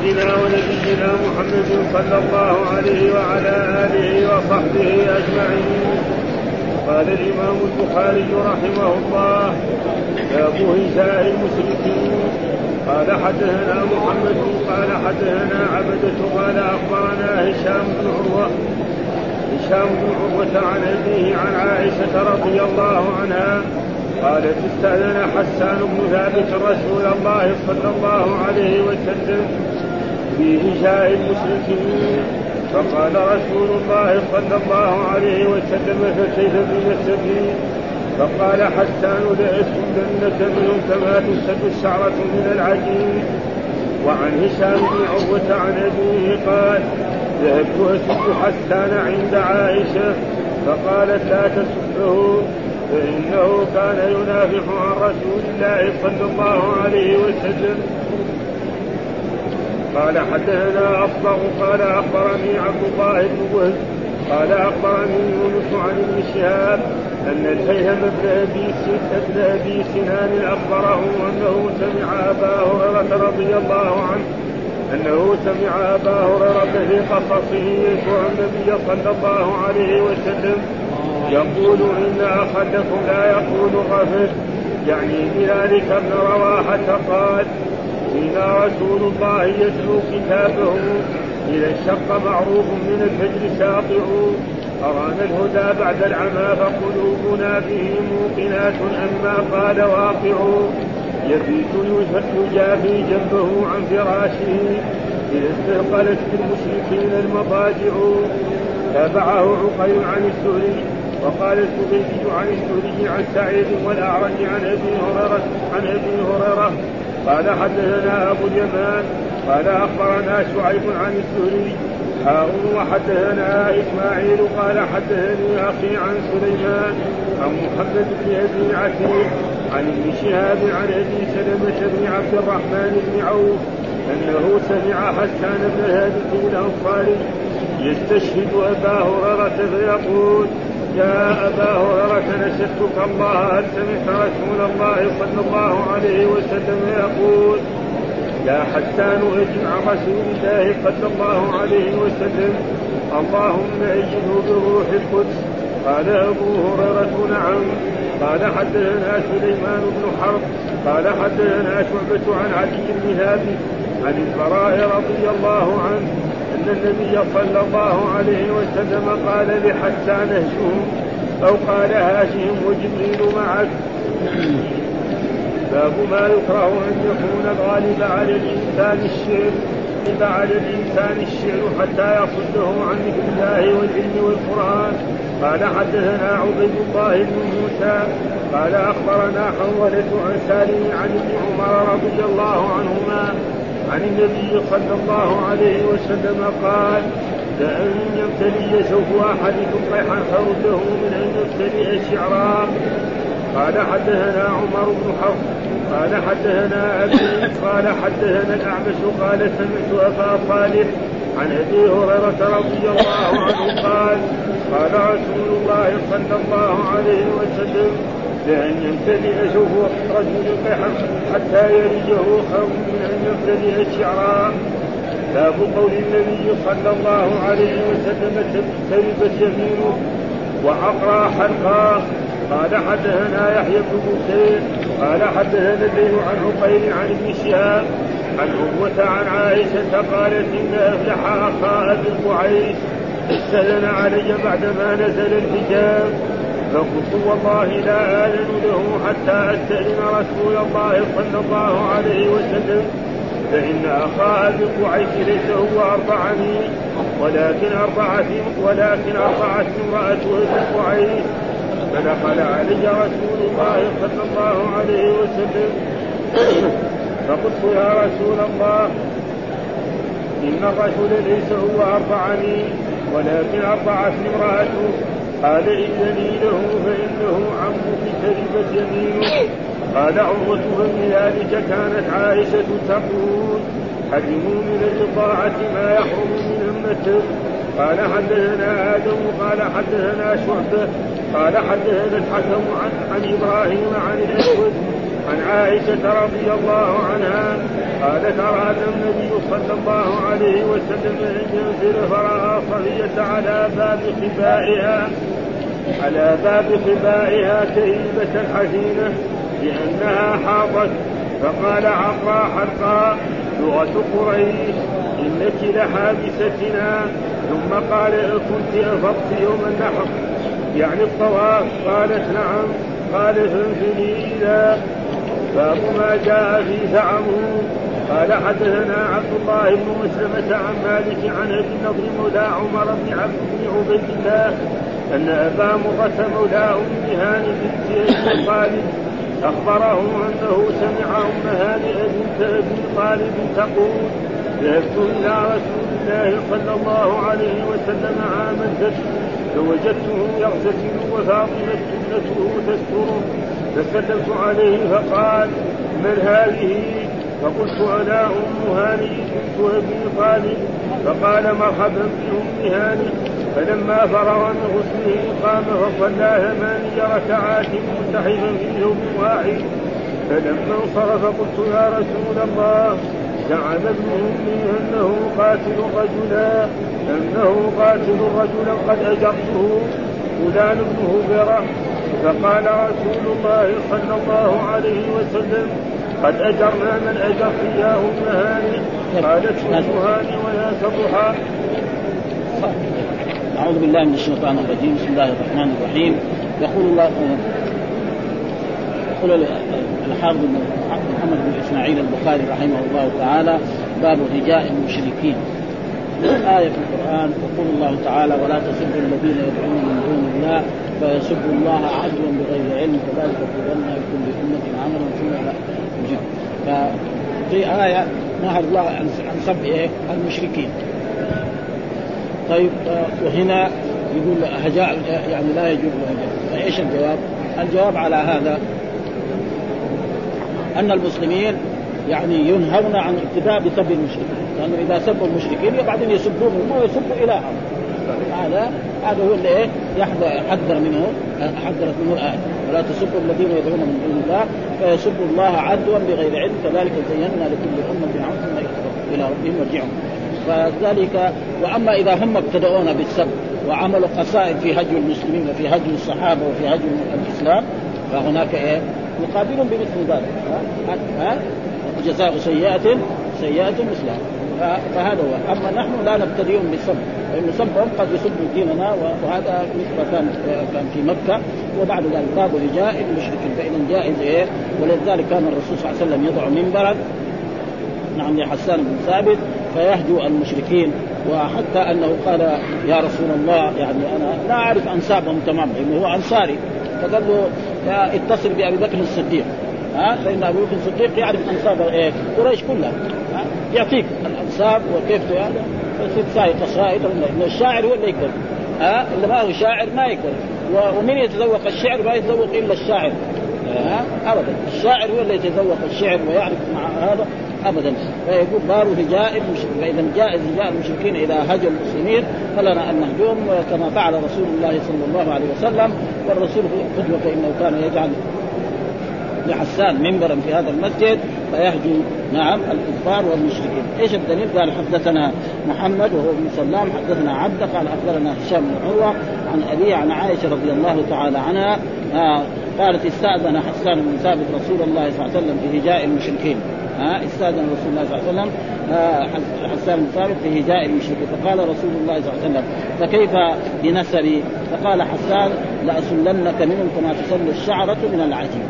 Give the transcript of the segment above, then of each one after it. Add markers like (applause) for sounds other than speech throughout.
سيدنا ونبينا محمد صلى الله عليه وعلى آله وصحبه أجمعين. قال الإمام البخاري رحمه الله باب هجاء المشركين قال حدثنا محمد قال حدثنا عبدة قال أخبرنا هشام بن عروة هشام بن عروة عن أبيه عن عائشة رضي الله عنها قالت استأذن حسان بن ثابت رسول الله صلى الله عليه وسلم في هجاء المشركين فقال رسول الله صلى الله عليه وسلم فكيف بنفسه فقال حسان لأسدنك منهم كما تسد الشعرة من العجين. وعن هشام بن عروة عن أبيه قال ذهبت أسد حسان عند عائشة. فقالت لا تسده فإنه كان ينافح عن رسول الله صلى الله عليه وسلم. قال حدثنا أصبغ قال أخبرني عبد الله بن وهب قال أخبرني يونس عن ابن شهاب أن الهيثم بن أبي ابن أبي سنان أخبره أنه سمع أبا هريرة رضي الله عنه أنه سمع أبا هريرة في قصصه يذكر النبي صلى الله عليه وسلم يقول إن أحدكم لا يقول غفر يعني بذلك ابن رواحة قال فينا رسول الله يتلو كتابه إذا انشق معروف من الفجر ساطع أرانا الهدى بعد العمى فقلوبنا به موقنات أما قال واقع. يبيت يجافي جنبه عن فراشه إذا استثقلت بالمشركين المضاجع. تابعه عقيل عن الزهري وقال الزبيدي عن الزهري عن سعيد والأعرج عن أبي هريرة عن أبي هريرة قال حدثنا أبو اليمان قال أخبرنا شعيب عن الزهري هارون وحدثنا إسماعيل قال حدثني أخي عن سليمان عن محمد بن أبي عتيق عن ابن شهاب عن أبي سلمة بن عبد الرحمن بن عوف أنه سمع حسان بن هادي الأنصاري يستشهد أبا هريرة فيقول يا أبا هريرة نشدتك الله هل سمعت رسول الله صلى الله عليه وسلم. يقول يا حسان اجمع رسول الله صلى الله عليه وسلم. اللهم اجده بروح القدس. قال أبو هريرة نعم. قال حدثنا سليمان بن حرب. قال حدثنا شعبة عن علي بن ثابت عن البراء رضي الله عنه أن النبي صلى الله عليه وسلم قال لحسان اهجهم أو قال هاشهم وجبريل معك. باب ما يكره أن يكون الغالب على الإنسان الشعر غالب على الإنسان الشعر حتى يصده عن ذكر الله والعلم والقرآن. قال حدثنا عبيد الله بن موسى قال أخبرنا حولة عن سالم عن ابن عمر رضي الله عنهما عن النبي صلى الله عليه وسلم قال لأن يبتلي سوف أحدكم قيحا له من أن يبتلي شعرا. قال حدثنا عمر بن حفص. قال حدثنا أبي. قال حدثنا الأعمش. قال سمعت أبا صالح عن أبي هريرة رضي الله عنه قال قال رسول الله صلى الله عليه وسلم لأن يمتلئ سوف رجل قيحا حتى يرجه خير من أن يمتلئ الشعراء باب قول النبي صلى الله عليه وسلم تربت يمينه وعقرى حلقاه قال حدثنا يحيى بن بوسير قال حدثنا الليل عن عقيل عن ابن شهاب عن عروة عن عائشة قالت إن أفلح أخا أبي القعيس استأذن علي بعدما نزل الحجاب. فقلت والله لا آذن له حتى أستأذن رسول الله صلى الله عليه وسلم فإن أخا أبي القعيس ليس هو أرضعني ولكن أرضعت ولكن أرضعت امرأته أبي القعيس فدخل علي رسول الله صلى الله عليه وسلم. فقلت يا رسول الله إن الرجل ليس هو أرضعني ولكن أرضعتني امرأته قال إذني له فإنه عمك تربت يمينه قال عروة فبذلك كانت عائشة تقول حرموا من الرضاعة ما يحرم من النسب قال حدثنا آدم قال حدثنا شعبة قال حدثنا الحكم عن, عن إبراهيم عن الأسود عن عائشة رضي الله عنها قالت أراد النبي صلى الله عليه وسلم أن ينزل فرأى صفية على باب خبائها. على باب خبائها كئيبة حزينة لأنها حاضت. فقال عقرى حرقا لغة قريش إنك لحابستنا ثم قال كنت أفضت يوم النحر. يعني الطواف. قالت نعم. قال فانزلي إلى. باب ما جاء في زعمه. قال حدثنا عبد الله بن مسلمة عن مالك عن ابي النضر مولى عمر بن عبد بن عبيد الله أن أبا مرة مولى أم هاني بنت أبي طالب أخبره أنه سمع أم هانئ بنت أبي طالب تقول ذهبت إلى رسول الله صلى الله عليه وسلم عام الفتح فوجدته يغتسل وفاطمة ابنته تستره فسلمت عليه فقال من هذه؟ فقلت أنا أم هاني بنت أبي طالب فقال مرحبا بأم هاني فلما فرغ من غسله قام فصلى ثماني ركعات منتحبا في يوم واحد. فلما انصرف قلت يا رسول الله زعم ابن امي أنه قاتل رجلا أنه قاتل رجلا قد أجرته فلان بن هبره فقال رسول الله صلى الله عليه وسلم قد أجرنا من أجرت يا أم هاني قالت ام هاني ويا سطحا أعوذ بالله من الشيطان الرجيم. بسم الله الرحمن الرحيم. يقول الله يقول الحافظ محمد بن إسماعيل البخاري رحمه الله تعالى باب هجاء المشركين. آية في القرآن يقول الله تعالى ولا تسبوا الذين يدعون من دون الله فيسبوا الله عدوا بغير علم كذلك زينا لكل أمة عملهم ثم إلى يجيب ففي آية نهى الله عن سب المشركين. طيب وهنا يقول هجاء يعني لا يجوز هجاء. فايش الجواب؟ الجواب على هذا أن المسلمين يعني ينهون عن ابتداء بسب المشركين. لأنه إذا سبوا المشركين بعدين يسبوهم ويسبوا الههم هذا هذا هو اللي إيه حذر منه حذرت منه الآية. ولا تسبوا الذين يدعون من دون الله فيسبوا الله عدوا بغير علم. كذلك زينا لكل أمة عمل إلى ربهم مرجعهم. فذلك وأما إذا هم ابتدؤون بالسب وعملوا قصائد في هجو المسلمين وفي هجو الصحابة وفي هجو الإسلام فهناك إيه؟ يقابلهم بمثل ذلك. ها؟ جزاء سيئة سيئة مثلها. فهذا هو. أما نحن لا نبتدئهم بالسب لأن سبهم قد يسبوا ديننا وهذا مثل كان كان في مكة. وبعد ذلك باب رجاء المشركين فان جائز إيه؟ ولذلك كان الرسول صلى الله عليه وسلم يضع منبرا. نعم لحسان بن ثابت. فيهجو المشركين. وحتى أنه قال يا رسول الله يعني أنا لا أعرف انسابهم تماما لأنه هو أنصاري. فقال له اتصل بأبي بكر الصديق. ها فإن أبي بكر الصديق يعرف انساب إيه؟ قريش كلها. ها يعطيك الانساب وكيف هذا. قصائد لأنه الشاعر هو اللي يقدر ها اللي ما هو شاعر ما يقدر ومن يتذوق الشعر؟ ما يتذوق إلا الشاعر. ها ابدا. الشاعر هو اللي يتذوق الشعر ويعرف مع هذا. ابدا. فيقول باب هجاء المشركين فإذا جائز هجاء المشركين اذا هجوا المسلمين فلنا أن نهجوهم كما فعل رسول الله صلى الله عليه وسلم. والرسول قدوه فإنه كان يجعل لحسان منبرا في هذا المسجد فيهجو نعم الكفار والمشركين، إيش الدليل؟ قال حدثنا محمد وهو ابن سلام حدثنا عبده قال أخبرنا هشام بن عروة عن أبي عن عائشة رضي الله تعالى عنها آه قالت استأذن حسان بن ثابت رسول الله صلى الله عليه وسلم في هجاء المشركين. ها استاذن رسول الله صلى الله عليه وسلم حسان بن ثابت في هجاء المشركين فقال رسول الله صلى الله عليه وسلم فكيف بنسبي؟ فقال حسان لاسلنك منهم كما تسل الشعرة من العجين.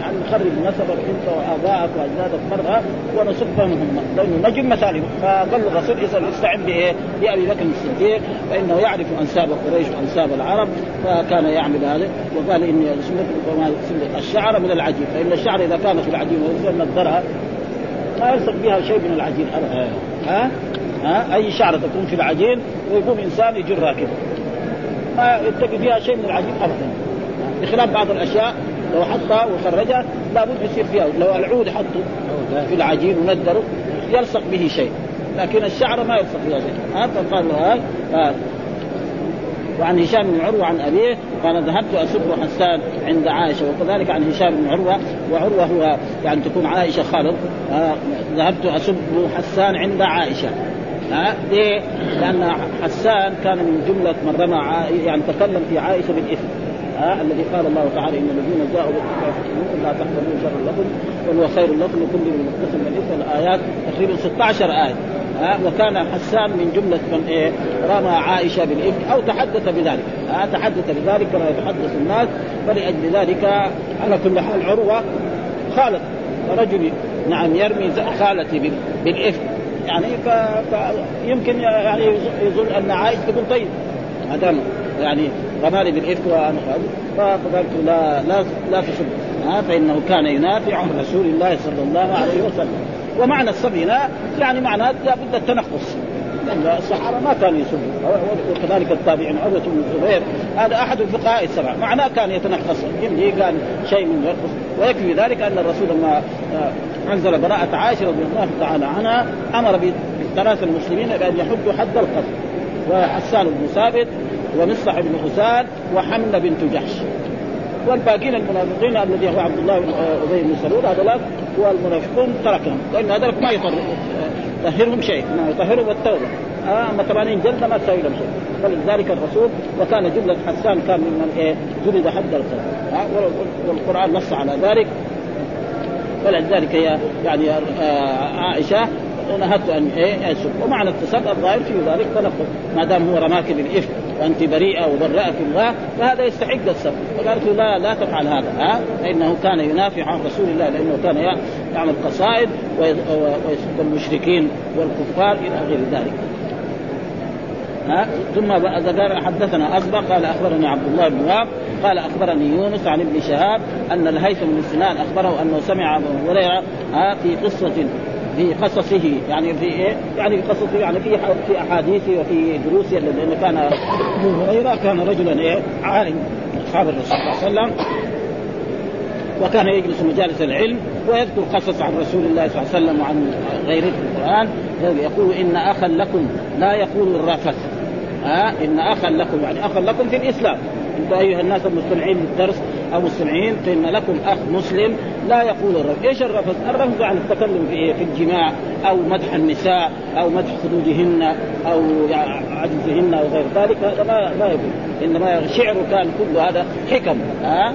يعني نخرج نسبك انت وابائك واجدادك مرة ونسبهم هم لأنه نجم مثالهم فقال الرسول استعن بإيه؟ بأبي بكر الصديق فإنه يعرف انساب قريش وانساب العرب فكان يعمل هذا. وقال إني سميت كما الشعر من العجين. فإن الشعر إذا كان في العجين ويصير نذرها ما يلصق بها شيء من العجين ابدا. ها؟ ها؟ أي شعرة تكون في العجين ويقوم إنسان يجرها كذا ما يتقي فيها شيء من العجين ابدا. بخلاف بعض الأشياء لو حطها وخرجها لابد يصير فيها. لو العود حطه في العجين وندره يلصق به شيء. لكن الشعر ما يلصق فيها شيء. ها؟ فقال له ها وعن هشام بن عروة عن أبيه قال ذهبت أسب حسان عند عائشة. وكذلك عن هشام بن عروة وعروة هو يعني تكون عائشة خالد. آه ذهبت أسب حسان عند عائشة. ها ليه؟ لأن حسان كان من جملة من رمى يعني تكلم في عائشة بالإثم. ها الذي قال الله تعالى إن الذين جاءوا بالحسنى لا تحسبوا شرا لكم بل هو خير لكم لكل من متصل من الإثم الايات تقريبا 16 آية. وكان حسان من جملة من إيه رمى عائشة بالافك أو تحدث بذلك ها تحدث بذلك كما يتحدث الناس فلأجل ذلك على كل حال عروة خالد رجل نعم يرمي خالتي بالافك يعني ف... فيمكن يعني يظن أن عائشة تقول طيب ما دام يعني رماني بالافك وأنا فقلت لا لا لا تسب فإنه كان ينافع رسول الله صلى الله عليه وسلم. ومعنى السب هنا يعني معناه لابد التنقص. لأن الصحابه ما كانوا يسبوا وكذلك التابعين عروة بن الزبير هذا أحد الفقهاء السبعه معناه كان يتنقص. يمدي كان شيء من يرقص. ويكفي ذلك أن الرسول لما أنزل براءة عائشة رضي الله تعالى عنها أمر بثلاث المسلمين بأن يحدوا حد القتل. وحسان بن ثابت ومصلح بن حسان وحمله بنت جحش. والباقين المنافقين الذي هو عبد الله بن أبي بن سلول هذولاك والمنافقون تركهم. لأن هذول ما يطهرهم شيء ما يطهرهم التوبة. أما 80 جلده ما تسوي لهم شيء. فلذلك الرسول وكان جلد حسان كان ممن إيه؟ جلد حد القتل والقرآن نص على ذلك. فلذلك هي يعني عائشة نهت أن إيه ومعنى التسب الظاهر في ذلك تنقل ما دام هو رماك بالإفك. وأنت بريئة وبرأت الله فهذا يستحق السب فقالت لا لا تفعل هذا. ها؟ فإنه كان ينافع عن رسول الله لأنه كان يعمل قصائد ويسب المشركين والكفار إلى غير ذلك. ها؟ ثم قال حدثنا اصبغ قال أخبرني عبد الله بن وهب قال أخبرني يونس عن ابن شهاب أن الهيثم بن سنان أخبره أنه سمع أبو هريرة في قصة في قصصه يعني في إيه؟ يعني في قصصه يعني في في أحاديثه وفي دروسه لأنه كان أبو هريرة كان رجلا إيه؟ عالم اصحاب الرسول صلى الله عليه وسلم وكان يجلس مجالس العلم ويذكر قصص عن رسول الله صلى الله عليه وسلم وعن غيره في القرآن يقول إن أخا لكم لا يقول الرفث ها إن أخا لكم يعني أخا لكم في الإسلام أنتم أيها الناس المستمعين للدرس أو مستمعين فإن لكم أخ مسلم لا يقول الرفث، إيش الرفث؟ الرفث عن التكلم في؟ في الجماع أو مدح النساء أو مدح خدودهن أو عجزهن أو غير ذلك هذا ما ما يقول. إنما شعره كان كل هذا حكم ها؟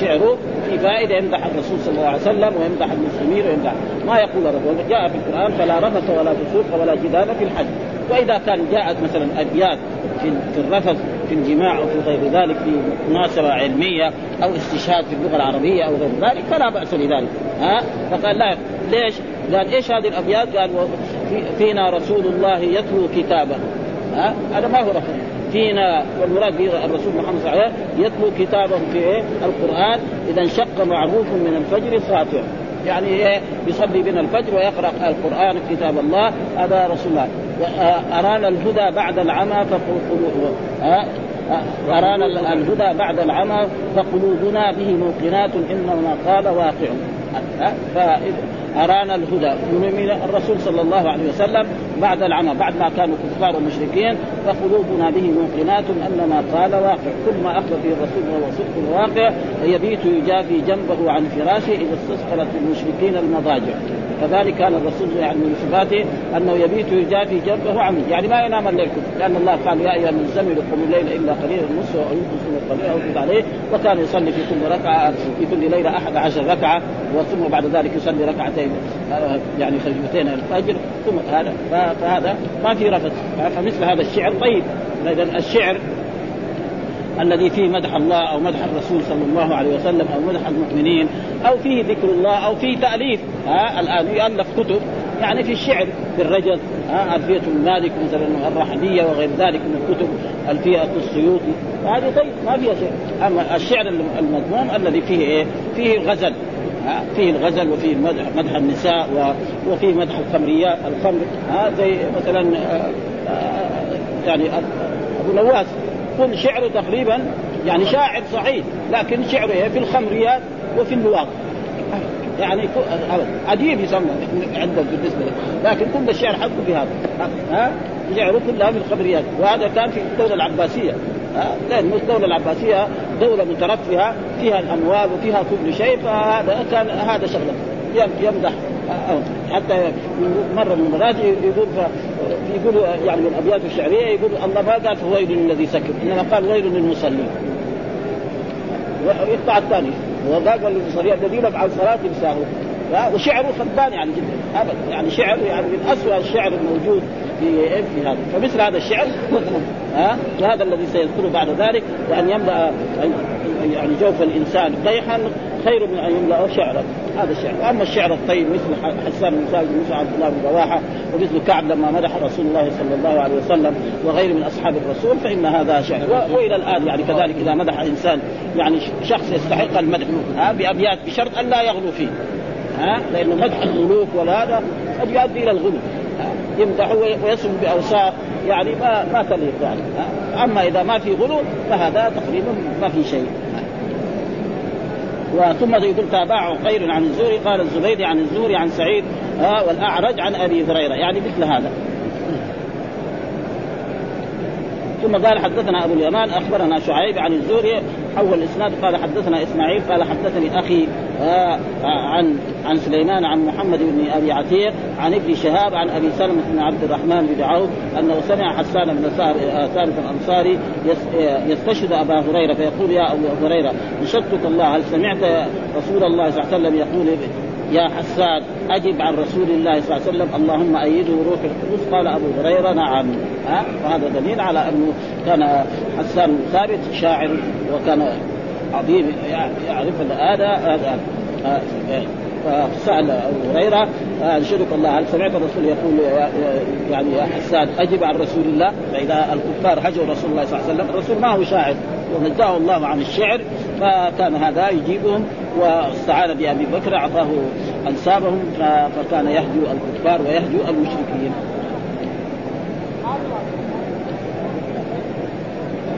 شعره في فائدة يمدح الرسول صلى الله عليه وسلم ويمدح المسلمين ويمدح. ما يقول الرسول جاء في القرآن فلا رفث ولا فسوق ولا جدال في الحج. وإذا كان جاءت مثلا ابيات في الرفث في الجماع أو في غير ذلك في مناسبه علمية أو استشهاد في اللغة العربية أو غير ذلك فلا بأس لذلك. ها؟ فقال لا ليش؟ قال إيش هذه الأبيات؟ قال فينا رسول الله يتلو كتابه. ها؟ هذا ما هو رفض فينا والمراد به الرسول محمد صلى الله عليه وسلم يتلو كتابه في إيه؟ القرآن. إذا انشق معروف من الفجر ساطع يعني إيه؟ يصلي بنا الفجر ويقرأ القرآن كتاب الله. هذا رسول الله. أرانا الهدى بعد العمى أرانا الهدى بعد العمى فقلوبنا به موقنات إنما ما قال واقع. أرانا الهدى. من الرسول صلى الله عليه وسلم بعد العمى بعد ما كانوا كفار ومشركين فقلوبنا به موقنات ان ما قال واقع. كل ما به الرسول وهو صدق واقع. يبيت يجافي جنبه عن فراشه اذا استسقلت المشركين المضاجع. كذلك كان الرسول يعني من صفاته أنه يبيت يجافي جنبه عن يعني ما ينام الليل لأن الله قال يا أيها المزمل قم الليل إلا قليلا نصفه أو ينقص من قليلا أو عليه. وكان يصلي في كل ركعة في كل ليلة أحد عشر ركعة وثم بعد ذلك يصلي ركعتين. يعني خفيفتين الفجر ثم هذا فهذا ما في رفث فمثل هذا الشعر طيب اذا الشعر الذي فيه مدح الله أو مدح الرسول صلى الله عليه وسلم أو مدح المؤمنين أو فيه ذكر الله أو فيه تأليف. ها الآن يالف كتب يعني في الشعر في الرجل. ها ألفية المالك مثلا الرحبيه وغير ذلك من الكتب ألفية السيوطي. هذه طيب ما فيها شيء. أما الشعر المذموم الذي فيه إيه؟ فيه فيه الغزل وفيه مدح, مدح النساء وفيه مدح الخمريات الخمر ها زي مثلا يعني أبو نواس. كل شعره تقريبا يعني شاعر صحيح لكن شعره في الخمريات وفي اللواط يعني عجيب يسمى عندهم بالنسبة له لكن كل الشعر حقه في هذا ها شعره كلها في الخمريات. وهذا كان في الدولة العباسية. لأن الدولة العباسية دولة مترفهة فيها الأموال وفيها كل شيء فهذا كان هذا شغلة. يمدح حتى مرة من المرات يقول يقول يعني من الابيات الشعرية يقول الله ما قال فويل للذي سكر إنما قال ويل للمصلين. ويقطع الثاني. وقال للمصلين الذين عن صلاتهم ساهون وشعره فدان يعني جدا ابدا. يعني شعر يعني من اسوء الشعر الموجود. في في هذا. فمثل هذا الشعر ها؟ وهذا الذي سيذكره بعد ذلك وان يملا يعني جوف الإنسان قيحا خير من أن يملا شعرا. هذا الشعر. أما الشعر الطيب مثل حسان بن ثابت مثل عبد الله بن رواحة ومثل كعب لما مدح رسول الله صلى الله عليه وسلم وغيره من أصحاب الرسول فإن هذا شعر. وإلى الآن يعني كذلك إذا مدح إنسان يعني شخص يستحق المدح ها؟ بأبيات بشرط أن لا يغلو فيه ها؟ لأنه مدح الملوك ولا هذا قد يؤدي إلى الغلو. يمدح ويصف بأوصاف يعني ما ما تليق يعني أما إذا ما في غلو فهذا تقريبا ما في شيء. وثم يقول تابعه خير عن الزهري قال الزبيدي عن الزهري عن سعيد آه والأعرج عن أبي هريرة يعني مثل هذا. ثم قال حدثنا أبو اليمان أخبرنا شعيب عن الزهري حول الاسناد قال حدثنا إسماعيل قال حدثني أخي آه عن عن سليمان عن محمد بن أبي عتيق عن ابن شهاب عن أبي سلمة بن عبد الرحمن بن عوف أنه سمع حسان بن ثابت الأنصاري يستشهد أبا هريرة فيقول يا أبو هريرة نشدتك الله هل سمعت رسول الله صلى الله عليه وسلم يقول يا حسان أجب عن رسول الله صلى الله عليه وسلم اللهم أيده روح القدس؟ قال أبو هريرة نعم. ها؟ وهذا دليل على أنه كان حسان ثابت شاعر وكان عظيم يعرف هذا هذا فسال أبو هريرة انشدك الله هل سمعت الرسول يقول يعني يا حسان أجب عن رسول الله؟ فإذا الكفار هجوا رسول الله صلى الله عليه وسلم الرسول ما هو شاعر ونزاه الله عن الشعر فكان هذا يجيبهم واستعان بأبي بكر أعطاه انسابهم فكان يهجو الكفار ويهجو المشركين.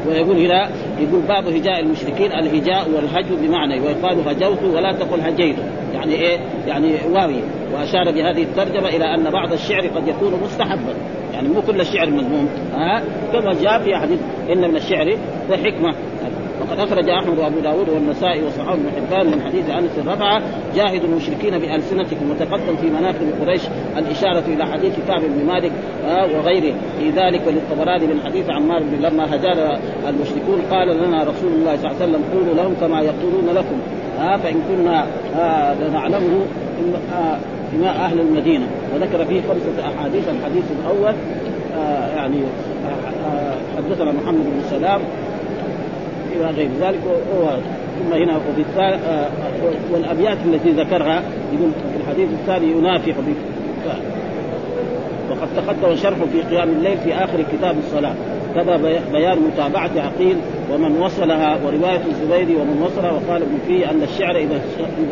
ويقول هنا يقول باب هجاء المشركين الهجاء والهجو بمعنى ويقال هجوت ولا تقل هجيت. يعني إيه؟ يعني واوي. وأشار بهذه الترجمة إلى أن بعض الشعر قد يكون مستحبا. يعني مو كل الشعر مذموم. ها؟ كما جاء في حديث إن من الشعر حكمة. وقد أخرج أحمد وأبو داود والنسائي وصحابه بن حبان من حديث أنس الرفعه جاهدوا المشركين بألسنتكم وتقدم في مناقب قريش الإشارة إلى حديث كعب بن مالك وغيره. في ذلك وللطبراني من حديث عمار بن لما هجر المشركون قال لنا رسول الله صلى الله عليه وسلم قولوا لهم كما يقولون لكم. ها فإن كنا نعلمه إماء أهل المدينة. وذكر فيه خمسة أحاديث. الحديث الأول آه يعني آه حدثنا محمد بن سلام إلى غير ذلك ثم هنا وفي آه والأبيات التي ذكرها يقول في الحديث الثاني ينافح وقد تقدم شرحه في قيام الليل في آخر كتاب الصلاة. كذا بيان متابعة عقيل ومن وصلها ورواية الزبيدي ومن وصلها وقال ابن فيه أن الشعر إذا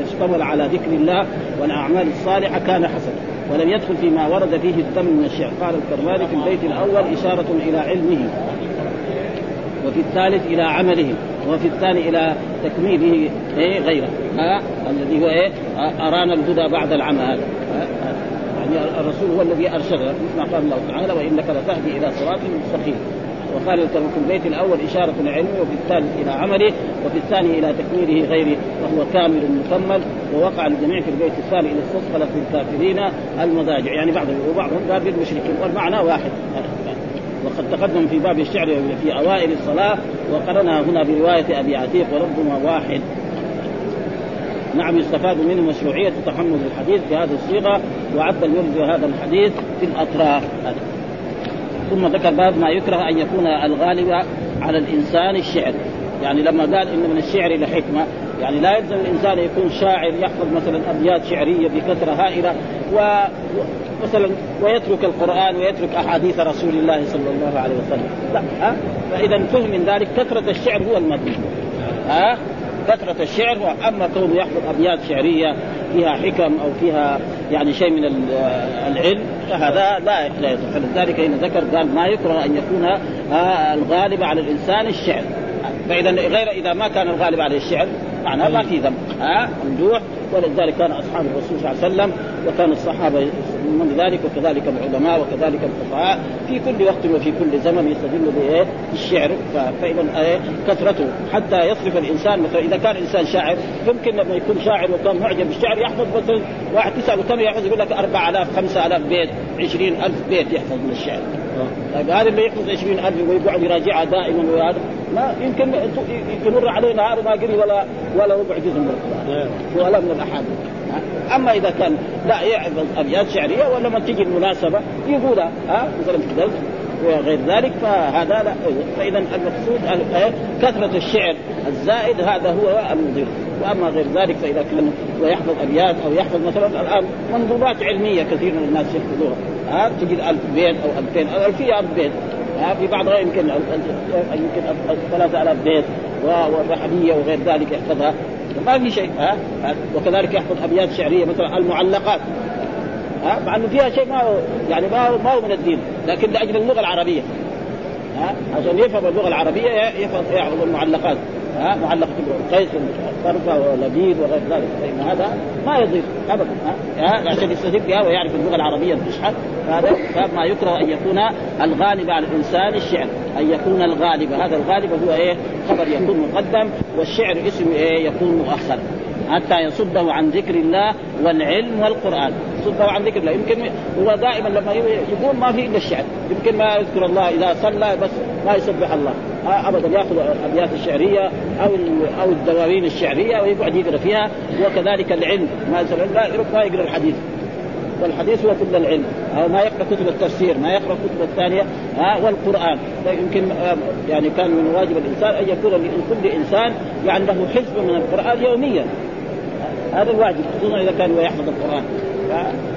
اشتمل على ذكر الله والأعمال الصالحة كان حسنا ولم يدخل فيما ورد فيه الدم من الشعر. قال الكرماني في البيت الأول إشارة إلى علمه وفي الثالث إلى عمله وفي الثاني إلى تكميله إيه غيره. ها الذي هو إيه أرانا الهدى بعد العمى هذا يعني الرسول هو الذي ارشدنا مثل ما قال الله تعالى وإنك لتهدي إلى صراط مستقيم. وقال في البيت الأول إشارة العلم وفي الثالث إلى عمله وفي الثاني إلى تكميله غيره وهو كامل مكمل ووقع الجميع في البيت الثاني إلى استثقلت للكافرين المضاجع. يعني بعضهم وبعضهم قال بالمشركين والمعنى واحد. وقد تقدم في باب الشعر في أوائل الصلاة وقرنها هنا برواية أبي عتيق وربما واحد. نعم يستفاد منه مشروعية تحمل الحديث في هذه الصيغة. وعد الورد هذا الحديث في الأطراف. ثم ذكر باب ما يكره أن يكون الغالب على الإنسان الشعر. يعني لما قال إن من الشعر لحكمة يعني لا يلزم الإنسان يكون شاعر يحفظ مثلا أبيات شعرية بكثرة هائلة و مثلا ويترك القرآن ويترك أحاديث رسول الله صلى الله عليه وسلم. لا ها؟ فإذا فهم من ذلك كثرة الشعر هو المذموم ها؟ كثرة الشعر أما كونه يحفظ أبيات شعرية فيها حكم أو فيها يعني شيء من العلم فهذا لا لا يصح فلذلك هنا ذكر قال ما يكره أن يكون الغالب على الإنسان الشعر. فإذا غير إذا ما كان الغالب على الشعر معناه ما في ذنب. ها؟ ممدوح. ولذلك كان أصحاب الرسول صلى الله عليه وسلم وكان الصحابة من ذلك وكذلك العلماء وكذلك الفقهاء في كل وقت وفي كل زمن يستدل بإيه؟ بالشعر. فإذا إيه؟ كثرته. حتى يصرف الإنسان مثلا إذا كان إنسان شاعر يمكن لما يكون شاعر وكان معجب بالشعر يحفظ مثلا واحد تساله كم يحفظ؟ يقول لك 4000 5000 بيت 20000 بيت يحفظ من الشعر. طيب هذا اللي يحفظ 20000 ويقعد يراجعها دائما وهذا. ما يمكن يمر عليه نهار ما قري ولا ولا ربع جزء من القرآن. ولا من الأحاديث. أما إذا كان لا يحفظ ابيات شعريه ولا ما تجي المناسبة يقولها ها مثلا في وغير ذلك فهذا لا. فإذا المقصود كثرة الشعر الزائد هذا هو المضر وأما غير ذلك فإذا كان ويحفظ أبيات أو يحفظ مثلا الآن منظومات علمية كثير من الناس يحفظوها. ها تجد 1000 بيت أو 2000 أو 1000 بيت. في بعضها يمكن يمكن 3000 بيت والرحبية وغير ذلك يحفظها. ما في شيء ها؟ وكذلك يحفظ ابيات شعرية مثلا المعلقات ها؟ مع إنه فيها شيء ما هو يعني ما هو ما هو من الدين لكن لأجل اللغة العربية ها؟ عشان يفهم اللغة العربية يفهم يحفظ المعلقات. ها معلقه القيس والطرفه ولبيب وغير ذلك. فان هذا ما يضيف ابدا ها؟ عشان يستفيد بها ويعرف اللغة العربية الفصحى هذا ما يكره أن يكون الغالب على الإنسان الشعر أن يكون الغالب. هذا الغالب هو إيه؟ خبر يكون مقدم والشعر اسم إيه؟ يكون مؤخر. حتى يصده عن ذكر الله والعلم والقرآن. يصده عن ذكر الله. يمكن هو دائما لما يقول ما في إلا الشعر. يمكن ما يذكر الله إذا صلى بس ما يسبح الله. ابدا يأخذ الأبيات الشعرية أو أو الدواوين الشعرية ويقعد يقرأ فيها وكذلك العلم. ما ما يقرأ الحديث. والحديث هو كل العلم. أو ما يقرأ كتب التفسير ما يقرأ كتب الثانية ها والقرآن. يمكن يعني كان من واجب الإنسان أن يكون لكل إنسان يعني له حزب من القرآن يوميا. هذا الواجب خصوصا إذا كان يحفظ القرآن.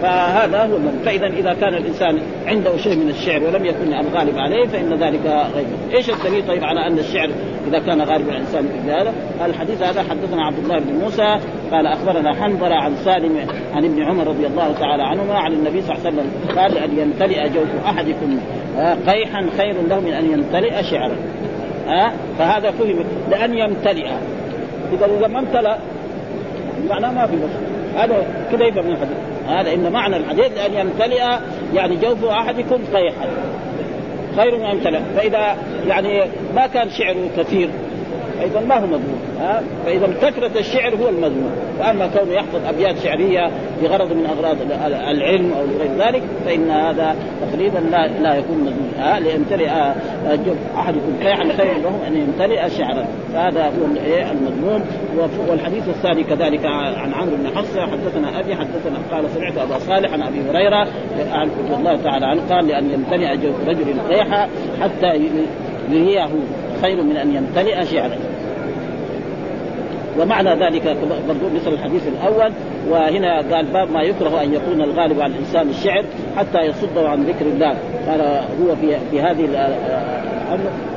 فهذا هو المهم. فاذا إذا كان الإنسان عنده شيء من الشعر ولم يكن الغالب عليه فإن ذلك غيب إيش الدليل طيب على أن الشعر إذا كان غالب على الانسان مثل هذا الحديث هذا حدثنا عبد الله بن موسى قال أخبرنا حنظلة عن سالم عن ابن عمر رضي الله تعالى عنهما عن النبي صلى الله عليه وسلم قال أن يمتلئ جوف أحدكم قيحا خير له من أن يمتلئ شعرا. ها فهذا فهم. لأن يمتلئ. إذا اذا ما امتلأ معناه ما في بس هذا كذا يفهم من الحديث هذا إن معنى الحديث أن يمتلئ يعني جوف أحدكم قيحا خير من يمتلئ. فإذا يعني ما كان شعره كثير أيضا ما هو مذموم ها؟ فإذا كثرة الشعر هو المذموم. وأما كونه يحفظ أبيات شعرية بغرض من أغراض العلم أو لغير ذلك فإن هذا تقريبا لا لا يكون مذموم ها؟ ليمتلئ أحدكم كيحا خير لهم أن يمتلئ شعرا. فهذا هو المذموم. والحديث الثاني كذلك عن عمرو بن حفصة حدثنا أبي حدثنا قال سمعت أبا صالح عن أبي هريرة رضي الله تعالى عنه قال لأن يمتلئ رجل قيحا حتى يريه خير من أن يمتلئ شعرا. ومعنى ذلك برضو مثل الحديث الأول وهنا قال باب ما يكره أن يكون الغالب على الإنسان الشعر حتى يصده عن ذكر الله. قال هو في في هذه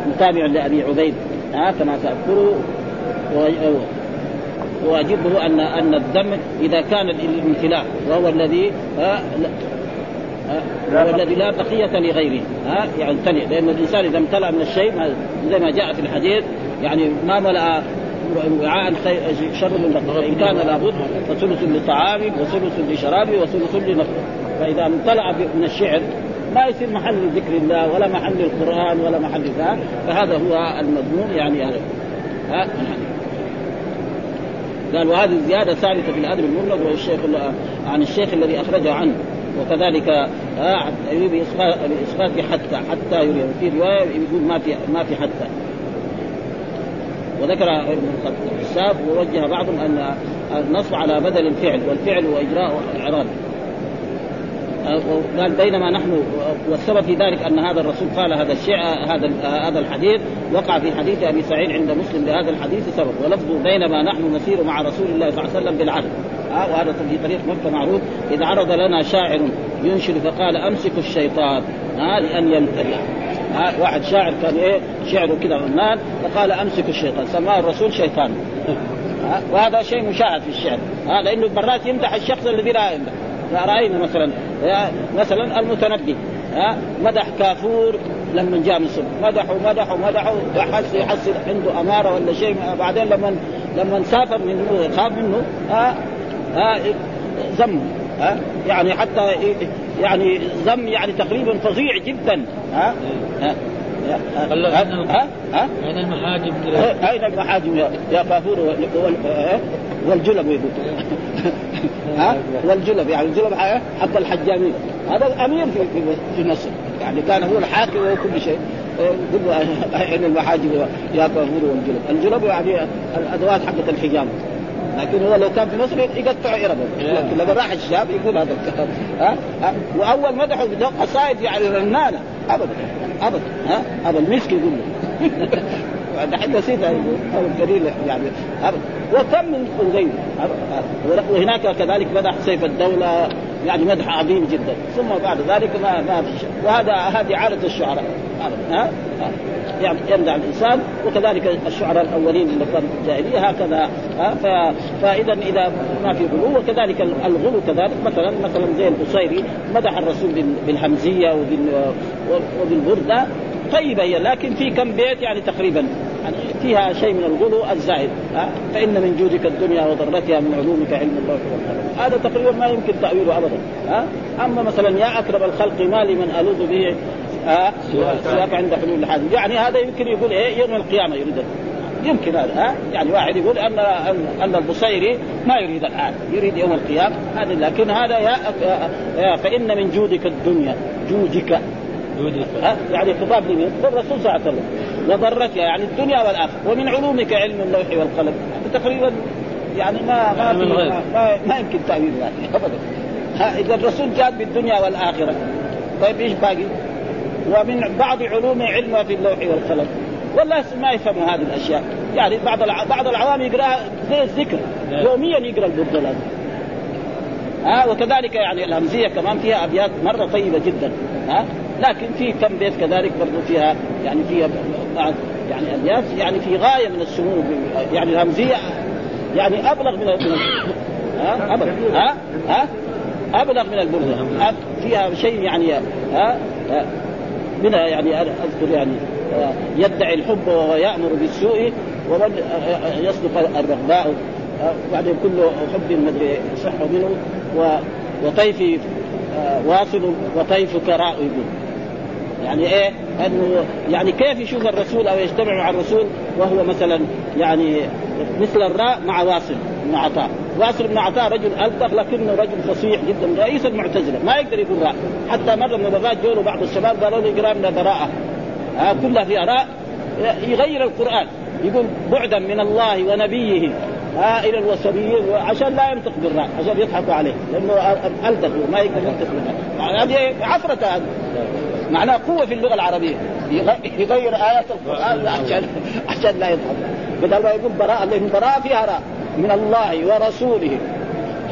متابع لأبي عبيد. ها كما تذكروا واجبه ان أن الدم إذا كان الامتلاء وهو الذي هو الذي لا بقية لغيره ها؟ يعني امتلئ لأن الإنسان إذا امتلأ من الشيء زي ما جاء في الحديث يعني ما ملأ وعاء شر من فإن كان لابد فثلث لطعامه وثلث لشرابه وثلث لنفسه. فإذا امتلأ من الشعر ما يصير محل ذكر الله ولا محل القرآن ولا محل ذا. فهذا هو المضمون يعني هذا. ها؟ قال وهذه الزيادة ثابتة في الأدب المبلغ والشيخ عن الشيخ الذي أخرجه عنه. وكذلك آه بإسقاط حتى حتى يريد. في رواية يقول ما في ما في حتى. وذكر ابن الحساب ووجه بعضهم أن النصب على بدل الفعل والفعل هو إجراء الإعراب. قال بينما نحن والسبب في ذلك أن هذا الرسول قال هذا الشيء هذا هذا الحديث وقع في حديث أبي سعيد عند مسلم لهذا الحديث سبب. ولفظه بينما نحن نسير مع رسول الله صلى الله عليه وسلم بالعدل ها وهذا في طريق مكة معروف إذا عرض لنا شاعر ينشد فقال أمسكوا الشيطان ها لأن يمتلئ ها واحد شاعر كان إيه شعره كذا غنان فقال امسك الشيطان سماه الرسول شيطان. وهذا شيء مشاهد في الشعر. ها لأنه مرات يمدح الشخص الذي لا يمدح. رأينا مثلا مثلا المتنبي. ها مدح كافور لما جاء الصبح مدحوا مدحوا مدحوا وحس يحس عنده أمارة ولا شيء. بعدين لما لما سافر منه خاف منه ها ها زم ها يعني حتى يعني زم يعني تقريبا فظيع جدا ها ها ها ها أين المحاجم أين المحاجم يا كافور والجلب يقول (laughs) ها والجلب يعني الجلب حق الحجامين. هذا امير في في مصر. يعني كان هو الحاكم وكل شيء. كل أين المحاجم يا كافور والجلب؟ الجلب يعني الأدوات حقت الحجامة. لكن هو لو كان في مصر يقطع يربه لكن لما راح الشاب يقول هذا الكلام ها؟ وأول مدحه قصائد يعني رنانه أبدا. أبدا. ها؟ هذا المسك يقول له. (laughs) دحين نسيتها أو الدليل يعني. وكم من غيره وهناك كذلك مدح سيف الدولة يعني مدح عظيم جدا. ثم بعد ذلك ما ما في شيء وهذا هذه عادة الشعراء. ها؟ يعني يمدح الإنسان وكذلك الشعراء الأولين اللي كانوا في الجاهلية هكذا. ها؟ فاذا إذا ما في غلو وكذلك الغلو كذلك. مثلا مثلا زي البصيري مدح الرسول بالهمزية وبالبردة. طيبة هي لكن في كم بيت يعني تقريبا يعني فيها شيء من الغلو الزائد ها؟ فإن من جودك الدنيا وضرتها من علومك علم الله والقلم هذا تقريبا ما يمكن تأويله ابدا ها؟ أما مثلا يا اكرم الخلق ما لمن ألوذ به سواك. عند حلول الحادث يعني هذا يمكن يقول إيه؟ يوم القيامة يريد يمكن هذا ها؟ يعني واحد يقول أن أن البصيري ما يريد الان يريد يوم القيامة هذا لكن هذا يا, يا فإن من جودك الدنيا جودك ها يعني خطاب لمين؟ للرسول صلى الله عليه وسلم. وضرتها يعني الدنيا والآخرة. ومن علومك علم اللوح والقلم. تقريبا يعني ما ما ما, ما, ما يمكن تأويل يعني ابدا. إذا الرسول جاد بالدنيا والآخرة. طيب إيش باقي؟ ومن بعض علوم علمها في اللوح والقلم. والناس ما يفهموا هذه الأشياء. يعني بعض بعض العوام يقرأها زي الذكر. يوميا يقرأ البردة ها وكذلك يعني الهمزية كمان فيها أبيات مرة طيبة جدا. ها؟ لكن في كم بيت كذلك برضو فيها يعني فيها بعض يعني ابيات يعني في غاية من السمو يعني الهمزيه يعني أبلغ من (coughs) ها؟ أبلغ ها؟ ها؟ أبلغ من البرده فيها شيء يعني ها؟ منها يعني أذكر يعني يدعي الحب ويامر بالسوء ومن يصدق الرغباء. بعدين كل حب مدري صح منه وطيف واصل وطيف كراء يقول يعني إيه؟ أنه يعني كيف يشوف الرسول أو يجتمع مع الرسول وهو مثلا يعني مثل الراء مع واصل بن عطاء. واصل بن عطاء رجل ألطف لكنه رجل فصيح جدا رئيس المعتزلة. ما يقدر يقول راء. حتى مره من المرات جوله بعض الشباب قالوا له اقرأ براءة. آه كلها فيها راء يغير القرآن. يقول بعدا من الله ونبيه ها إلى الوسبيين عشان لا ينطق بالراء عشان يضحكوا عليه. لأنه الدغ ما يقدر ينطق بالراء. هذه عفرة هذه معناها قوة في اللغة العربية. يغير آيات القرآن عشان عشان لا يضحك بدل ما يقول براءة لأن براءة فيها راء. من الله ورسوله.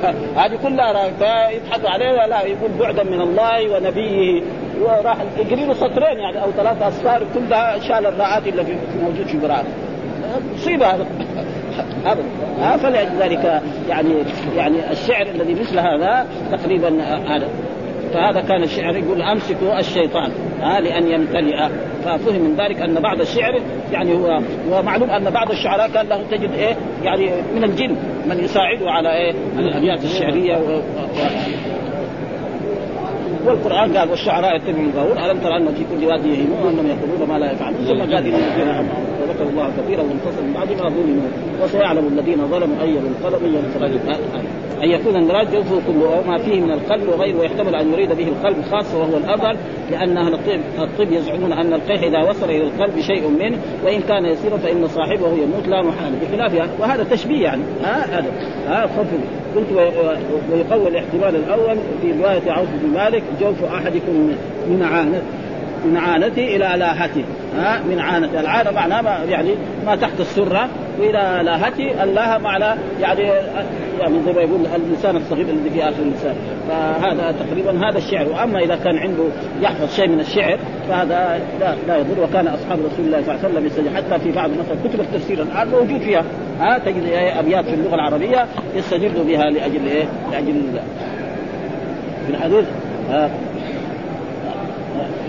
(laughs) هذه كلها راء. فيضحكوا عليه لا يقول بعدا من الله ونبيه. وراح يقري له سطرين يعني أو ثلاثة أصفار كلها شال الراءات اللي في موجود في براءة. مصيبة هذا. ابدا ها فلذلك يعني يعني الشعر الذي مثل هذا تقريبا هذا. فهذا كان الشعر يقول أمسكوا الشيطان. ها لأن يمتلئ. ففهم من ذلك أن بعض الشعر يعني هو ومعلوم أن بعض الشعراء كان له تجد إيه يعني من الجن من يساعده على إيه الابيات الشعرية و... والقرآن قال والشعراء يتبعون الغاوون. ألم ترى أن في كل وادي يهيمون أنهم يقولون ما لا يفعلون؟ ثم ان الذين وذكروا الله كثيرا وانتصروا من بعد ما ظلموا. وسيعلم الذين ظلموا أي منقلب ينقلب أن يكون المراد جوفه كله ما فيه من القلب وغيره ويحتمل أن يريد به القلب خاصة وهو الافضل لأن أهل الطب الطب يزعمون أن القيح إذا وصل إلى القلب شيء منه وإن كان يسيرا فإن صاحبه يموت لا محالة. بخلاف وهذا تشبيه يعني. ها هذا. ها فضل قلت ويقوى الاحتمال الأول في رواية عوف بن مالك جوف أحدكم من عانه من عانته إلى لاهته. ها من عانته. العانة معناه ما يعني ما تحت السرة وإلى لاهته اللاهه معنى يعني يعني زي ما يقول اللسان الصغير الذي في آخر اللسان فهذا تقريبا هذا الشعر. وأما إذا كان عنده يحفظ شيء من الشعر فهذا لا, لا يضر. وكان أصحاب رسول الله صلى الله عليه وسلم حتى في بعض مثلا كتب التفسير الآن موجود فيها. ها تجد أبيات في اللغة العربية يستجد بها لأجل إيه؟ لأجل في الحديث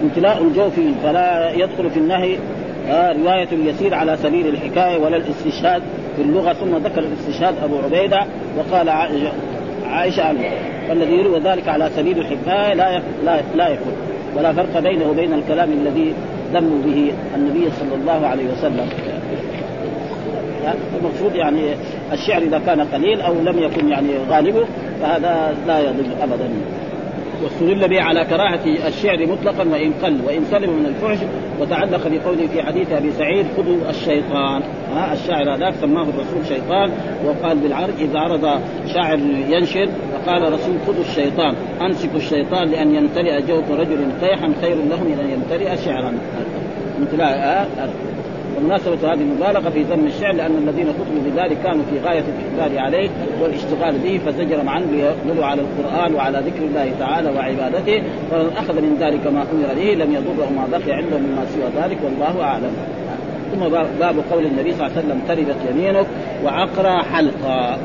امتلاء الجوف فلا يدخل في النهي آه رواية اليسير على سبيل الحكاية ولا الاستشهاد. في اللغة ثم ذكر الاستشهاد أبو عبيدة وقال عائشه عنه والذي يروى ذلك على سبيل الحكاية لا لا لا يكون ولا فرق بينه وبين الكلام الذي ذم به النبي صلى الله عليه وسلم. المقصود يعني الشعر إذا كان قليل أو لم يكن يعني غالبه فهذا لا يضر ابدا. واستدل به على كراهة الشعر مطلقا وإن قل وإن سلم من الفحش وتعلق بقوله في حديث أبي سعيد خذوا الشيطان. ها الشاعر هذاك سماه الرسول شيطان وقال بالعرض إذا عرض شاعر ينشد فقال الرسول خذوا الشيطان. أمسكوا الشيطان لأن يمتلئ جوف رجل قيحا خير له من أن يمتلئ شعرا. امتلاء ومناسبة هذه المبالغة في ذم الشعر لأن الذين خطبوا بذلك كانوا في غاية الإقبال عليه والاشتغال به فزجر عنه ليقبلوا على القرآن وعلى ذكر الله تعالى وعبادته. فمن أخذ من ذلك ما أمر به لم يضره ما بقي عنده مما سوى ذلك والله أعلم. ثم باب قول النبي صلى الله عليه وسلم تربت يمينك وعقرى حلقا.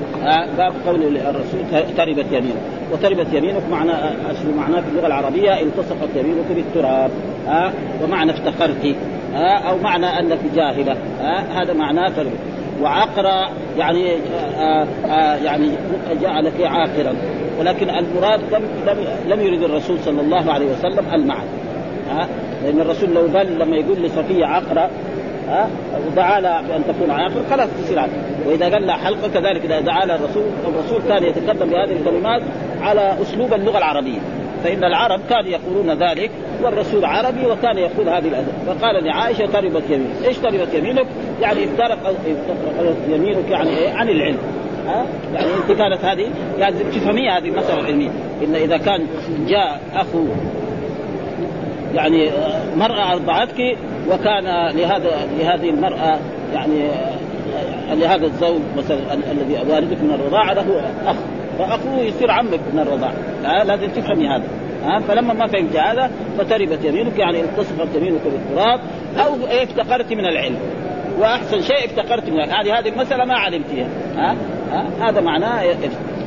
باب قول الرسول تربت يمينك. وتربت يمينك معنى أصل معناه في اللغة العربية التصقت يمينك بالتراب. ها ومعنى افتقرت. أو معنى انك جاهلة ها هذا معناه تربت وعقرى يعني آآ آآ يعني جعلك عاقرا. ولكن المراد لم لم, لم يرد الرسول صلى الله عليه وسلم المعنى ها. لأن الرسول لو قال لما يقول لصفية عقرة ها لها بأن تكون عاقل خلاص تصير عاقل وإذا قال لها حلقة كذلك إذا دعا لها الرسول الرسول كان يتكلم بهذه الكلمات على أسلوب اللغة العربية. فإن العرب كانوا يقولون ذلك والرسول عربي وكان يقول هذه الأدب. فقال لعائشة تربت يمينك إيش تربت يمينك؟ يعني افترق يمينك يعني إيه؟ عن العلم. ها؟ يعني أنت كانت هذه يعني تفهمي هذه المسألة العلمية. إن إذا كان جاء أخو يعني مرأة أرضعتك وكان لهذا لهذه المرأة يعني لهذا الزوج مثلا الذي والدك من الرضاعة له أخ. فأخوه يصير عمك من الرضاعة لازم تفهمي هذا. ها فلما ما فهمت هذا فتربت يمينك يعني التصقت يمينك بالتراب أو افتقرت من العلم. وأحسن شيء افتقرت من العلم. هذه هذه المساله ما علمتها ها, ها؟ هذا معناه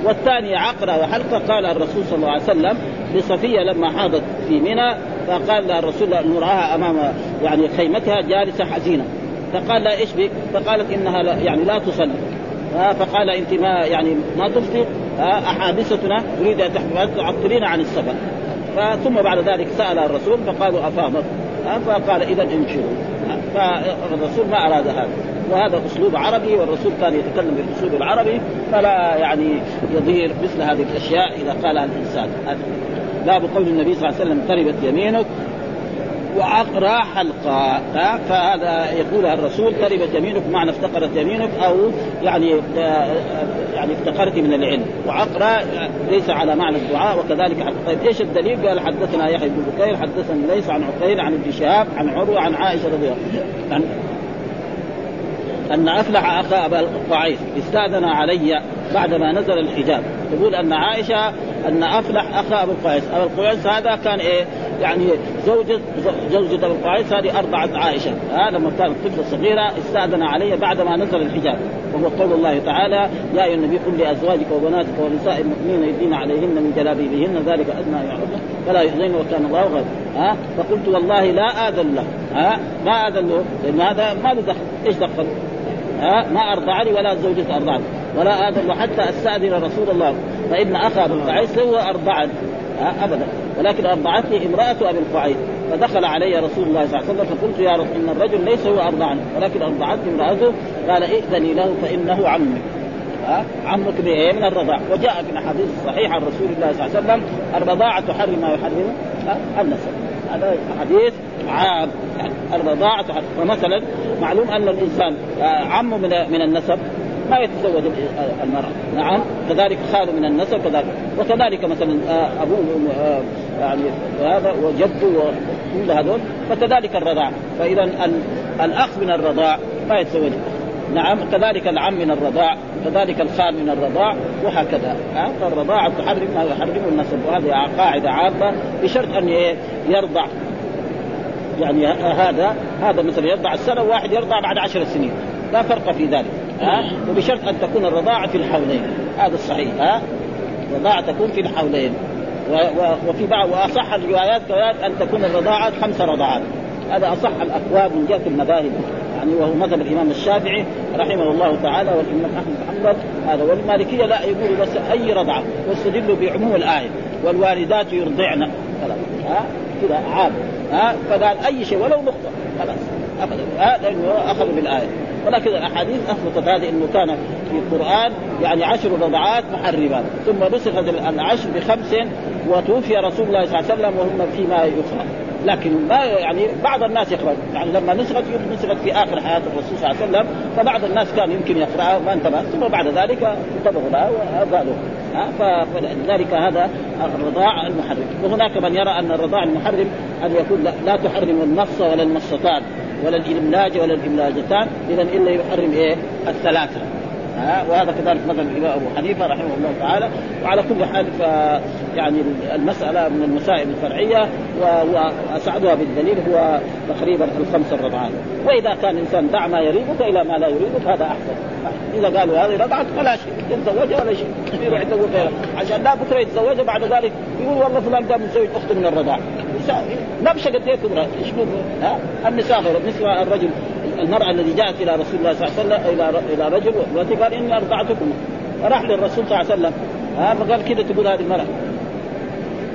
والثاني عقرة وحلقة قال الرسول صلى الله عليه وسلم لصفية لما حاضت في منى فقال لها الرسول نراها أمام يعني خيمتها جالسة حزينة. فقال لها إيش بك؟ فقالت إنها لا يعني لا تصلي. فقال أنت ما يعني ما تفطر احادثتنا تريد أن تعطلين عن السفر. ثم بعد ذلك سأل الرسول فقالوا افاضت فقال إذا انشروا. فالرسول ما أراد هذا. وهذا أسلوب عربي والرسول كان يتكلم بالأسلوب العربي فلا يعني يضير مثل هذه الأشياء إذا قالها الإنسان. باب قول النبي صلى الله عليه وسلم تربت يمينك وعقرى حلقا فهذا يقولها الرسول تربت يمينك معنى افتقرت يمينك أو يعني يعني افتقرت من العلم. وعقرى ليس على معنى الدعاء وكذلك طيب إيش الدليل؟ قال حدثنا يحيى بن بكير حدثني ليس عن عقيل عن ابن شهاب عن عروة عن عائشة رضي الله عنها. أن أفلح أخا أبا القعيس استأذن علي بعدما نزل الحجاب. تقول أن عائشة أن أفلح أخا أبو القعيس. أبو القعيس هذا كان إيه؟ يعني زوجة زوجة ابو القعيس هذه ارضعت عائشة. ها لما كانت طفله صغيره استأذن علي بعدما نزل الحجاب. وهو قول الله تعالى يا أيها النبي قل لأزواجك وبناتك ونساء المؤمنين يدين عليهن من جلابيبهن ذلك أدنى يعرفن فلا يحزن وكان الله غير ها؟ فقلت والله لا آذن له. ها؟ ما آذن له لأن هذا ما له دخل. إيش دخل؟ ها؟ ما ارضعني ولا زوجته ارضعني ولا آذن له حتى أستأذن رسول الله. فإن اخا ابو القعيس هو أرضعني. ابدا. ولكن أرضعتني امرأة أبي القعيس فدخل علي رسول الله صلى الله عليه وسلم فقلت يا رسول إن الرجل ليس هو ارضعني ولكن أرضعتني امرأته. قال ائذني له فإنه عمك. عمك بإيه؟ من الرضاع. وجاء في الأحاديث الصحيحة عن رسول الله صلى الله عليه وسلم الرضاعة تحرم ما يحرم. النسب هذا حديث عام. يعني الرضاعة تحرم. فمثلا معلوم أن الإنسان عمه من من النسب. ما يتزوج المرأة. نعم. كذلك خاله من النسب كذلك. وكذلك مثلا أبوه يعني هذا وجده وكل هذول فكذلك الرضاع. فإذا الأخ من الرضاع ما يتزوج. نعم. كذلك العم من الرضاع كذلك الخال من الرضاع وهكذا. فالرضاعة تحرم ما يحرمه النسب. وهذه قاعدة عامة بشرط أن يرضع. يعني هذا هذا مثلا يرضع السنة واحد يرضع بعد عشر سنين. لا فرق في ذلك. ها؟ وبشرط أن تكون الرضاعة في الحولين. هذا الصحيح ها؟ الرضاعة تكون في الحولين. وفي بعض وأصح الروايات كذلك أن تكون الرضاعة خمس رضعات هذا أصح الاقوال من جهة المذاهب. يعني وهو مذهب الإمام الشافعي رحمه الله تعالى والإمام أحمد حنبل هذا والمالكية لا يقولوا بس أي رضعة. واستدلوا بعموم الآية. والوالدات يرضعن. خلاص ها؟ كذا عام ها؟ فقال أي شيء ولو نقطه خلاص ابدا ها؟ لأنه اخذوا بالآية. ولكن الأحاديث أثبتت هذه إنه كان في القرآن يعني عشر رضعات محرمات ثم نسخت العشر بخمس وتوفي رسول الله صلى الله عليه وسلم وهم فيما يقرا لكن ما يعني بعض الناس يقرأ يعني لما نسخت نسخت في آخر حياة الرسول صلى الله عليه وسلم فبعض الناس كان يمكن يقرأها ما انتبه ثم بعد ذلك انتبهوا لها وقالوا فلذلك هذا الرضاع المحرم. وهناك من يرى أن الرضاع المحرم أن يكون لا, لا تحرم النص ولا النصتان ولا الإملاج ولا الإملاجتان اذا الا يحرم إيه؟ الثلاثة. ها؟ وهذا كذلك مثل الإمام أبو حنيفة رحمه الله تعالى. وعلى كل حال ف يعني المسألة من المسائل الفرعية وأسعدها بالدليل هو تقريبا الخمس الرضعات وإذا كان الانسان دع ما يريدك إلى ما لا يريدك هذا أحسن. إذا قالوا هذه رضعت فلا شيء. يتزوجها ولا شيء. يروح يتزوج. عشان لا بكره يتزوجها بعد ذلك يقول والله فلان قام متزوج اخته من الرضاعه نبشه قد إيه كبرى ها؟ النساء غير بالنسبة الرجل المرأة الذي جاءت إلى رسول الله صلى الله عليه وسلم إلى إلى رجل قال إني أرضعتكم. فراح للرسول صلى الله عليه وسلم. ها؟ فقال كذا تقول هذه المرأة؟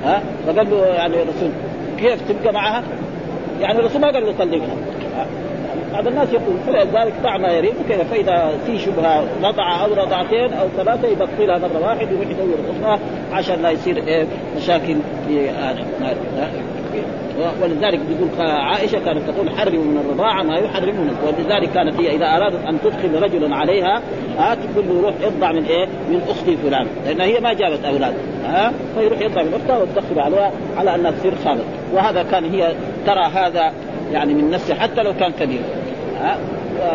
ها؟ فقال له يعني الرسول كيف تبقى معها؟ يعني الرسول ما قال له طلقها. بعض الناس يقول فلذلك دع ما يريد وكذا فإذا في شبهة رضعه أو رضعتين أو ثلاثة يبطلها مرة واحد ويروح يدور الاخرى عشان لا يصير إيه؟ مشاكل في هذا. ولذلك بيقول عائشه كانت تقول حرم من الرضاعة ما يحرم من ولذلك كانت هي إذا أرادت أن تدخل رجلا عليها ها تقول له روح ارضع من إيه؟ من أختي فلان. لأن هي ما جابت أولاد. ها فيروح يرضع من أختها وتدخل عليها على أنها تصير خالد وهذا كان هي ترى هذا يعني من نفسه حتى لو كان كبير. ها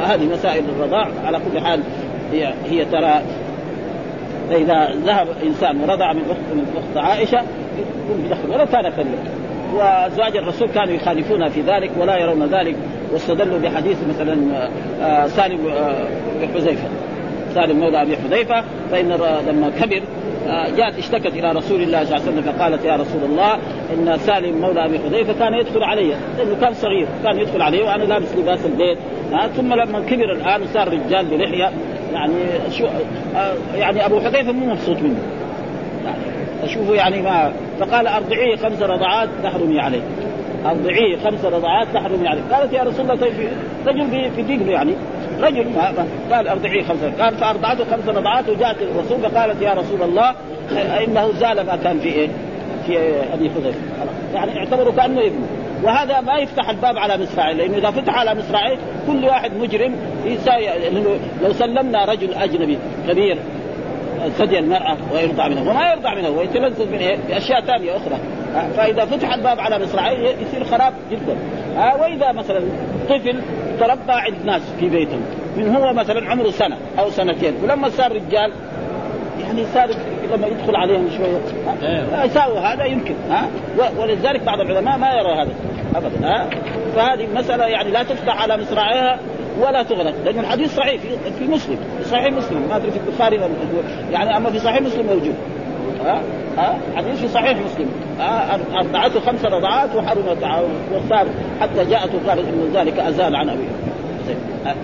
هذه مسائل الرضاع. على كل حال هي هي ترى فاذا ذهب إنسان ورضع من اخت من أخت عائشة يكون بدخل ولو كان كبير. وأزواج الرسول كانوا يخالفون في ذلك ولا يرون ذلك واستدلوا بحديث مثلا آه، سالم آه، بن حذيفة. سالم مولى أبي حذيفة فإن لما كبر آه، جاءت اشتكت إلى رسول الله صلى الله عليه وسلم فقالت يا رسول الله إن سالم مولى أبي حذيفة كان يدخل علي لأنه كان صغير كان يدخل علي وأنا لابس لباس البيت. ثم لما كبر الآن وصار رجال بلحية يعني شو يعني أبو حذيفة مو مبسوط منه. اشوفه يعني ما فقال أرضعيه خمس رضعات تحرمي عليه. أرضعيه خمس رضعات تحرمي عليه. قالت يا رسول الله طيب رجل في دقنه يعني رجل ما قال أرضعيه خمس قال فأرضعته خمس رضعات وجاءت الرسول فقالت يا رسول الله إنه زال ما كان في إيه؟ في أبي حذيفة. يعني اعتبروا كأنه ابنه وهذا ما يفتح الباب على مصراعيه لأنه إذا فتح على مصراعيه كل واحد مجرم. يساوي لو سلمنا رجل أجنبي كبير ثدي المرأة ويرضع منها وما يرضع منها ويتلذذ من إيه؟ بأشياء ثانية أخرى فإذا فتح الباب على مصراعيه يصير خراب جدا وإذا مثلا طفل تربى عند ناس في بيتهم من هو مثلا عمره سنة أو سنتين ولما صار رجال يعني صار لما يدخل عليهم شوية إيه. يساوي هذا يمكن ها ولذلك بعض العلماء ما يرى هذا ابدا ها فهذه مسألة يعني لا تفتح على مصراعيها ولا تغلق لأن الحديث صحيح في, مسلم في صحيح مسلم ما أدري في البخاري يعني أما في صحيح مسلم موجود. ها؟ ها؟ حديث في صحيح مسلم. ارضعته خمس رضعات وحرمت وصار حتى جاءت وقالت إن ذلك أزال عن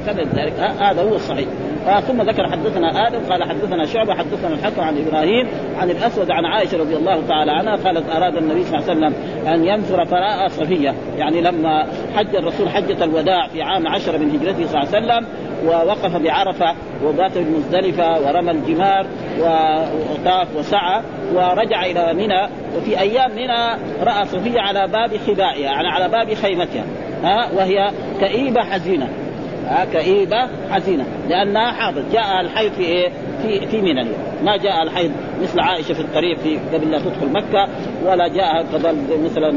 ابيه ذلك. هذا هو الصحيح. آه ثم ذكر حدثنا آدم قال حدثنا شعبة حدثنا الحكم عن إبراهيم عن الأسود عن عائشة رضي الله تعالى عنها قالت أراد النبي صلى الله عليه وسلم أن ينثر فراء صفية. يعني لما حج الرسول حجة الوداع في عام عشر من هجرته صلى الله عليه وسلم ووقف بعرفة وبات بمزدلفه ورمى الجمار وطاف وسعى ورجع إلى منى وفي أيام منى رأى صفية على باب خبائها يعني على باب خيمتها. ها وهي كئيبة حزينة. كئيبة حزينة لأنها حاضت جاء الحيض في إيه؟ في في منى ما جاء الحيض مثل عائشة في الطريق في قبل لا تدخل مكة ولا جاء قبل مثلا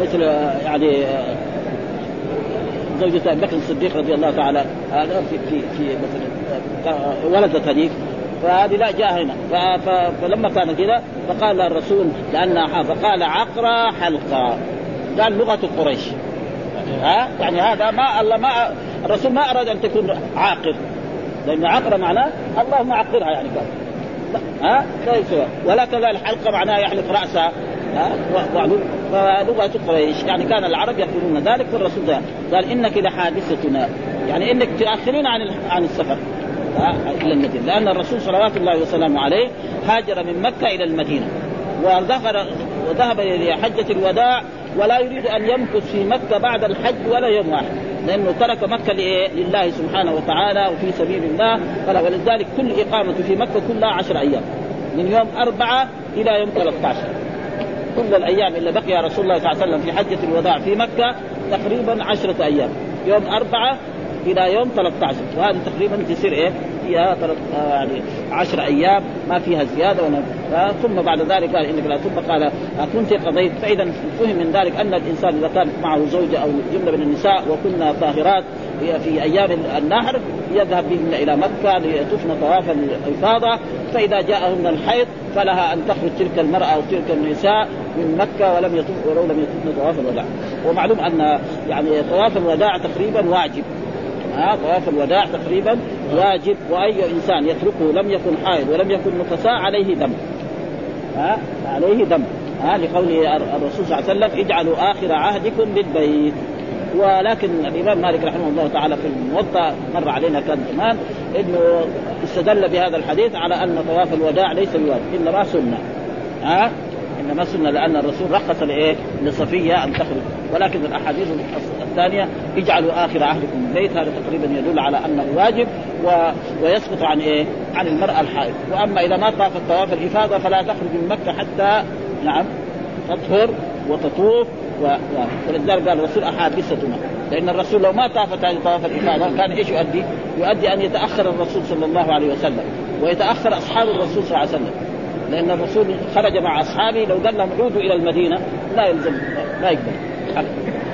مثل يعني زوجة أبي بكر الصديق رضي الله تعالى في في في مثلا ولدت هذيك. فهذه لا جاء هنا. فلما كان كذا فقال الرسول لأنها فقال عقرى حلقه قال لغة قريش. ها؟ يعني هذا ما الله ما الرسول ما أراد أن تكون عاقر. لأن عقر معناه اللهم عقرها يعني قال. ها؟ لا يسوى ولا كذا الحلقة معناها يحلق رأسها. ها؟ قريش يعني كان العرب يقولون ذلك فالرسول ده قال إنك لحادثتنا يعني إنك تاخرين عن عن السفر. إلى المدينة. لأن الرسول صلوات الله وسلامه عليه هاجر من مكة إلى المدينة. وذهب وذهب لحجه الوداع ولا يريد أن يمكث في مكة بعد الحج ولا يوم واحد لأنه ترك مكة لله سبحانه وتعالى وفي سبيل الله ولذلك كل إقامة في مكة كلها عشر أيام من يوم أربعة إلى يوم 13 كل الأيام اللي بقي رسول الله صلى الله عليه وسلم في حجة الوداع في مكة تقريبا عشرة أيام يوم أربعة إلى يوم 13 وهذه تقريبا تصير إيه؟ فيها يعني 10 أيام ما فيها زيادة ولا ثم بعد ذلك قال إنك لا ثم قال كنت قضيت فإذا فهم من ذلك أن الإنسان إذا كانت معه زوجة أو جملة من النساء وكنا طاهرات في أيام النهر يذهب بهن إلى مكة ليطفن طواف الإفاضة. فإذا جاءهن الحيض فلها أن تخرج تلك المرأة أو تلك النساء من مكة ولم يطف ولو لم يطفن طواف الوداع. ومعلوم أن يعني طواف الوداع تقريبا واجب. ها طواف الوداع تقريبا واجب وأي إنسان يتركه لم يكن حائض ولم يكن نفساء عليه دم. ها؟ عليه دم. ها؟ لقول الرسول صلى الله عليه وسلم اجعلوا آخر عهدكم بالبيت ولكن الإمام مالك رحمه الله تعالى في الموطأ مر علينا كان زمان إنه استدل بهذا الحديث على أن طواف الوداع ليس بواجب إنما سنة. ها؟ إنما سنه لأن الرسول رخص لإيه؟ لصفية أن تخرج ولكن الأحاديث الثانية اجعلوا آخر عهدكم البيت هذا تقريبا يدل على انه واجب و... ويسقط عن إيه؟ عن المرأة الحائض وأما إذا ما طافت طواف الإفاضة فلا تخرج من مكة حتى نعم تطهر وتطوف و... و... ولذلك قال الرسول احادثتنا لأن الرسول لو ما طافت هذه طواف الإفاضة كان إيش يؤدي؟ يؤدي أن يتأخر الرسول صلى الله عليه وسلم ويتأخر أصحاب الرسول صلى الله عليه وسلم لأن الرسول خرج مع أصحابه لو قال لهم عودوا إلى المدينة لا يلزم لا يقبل.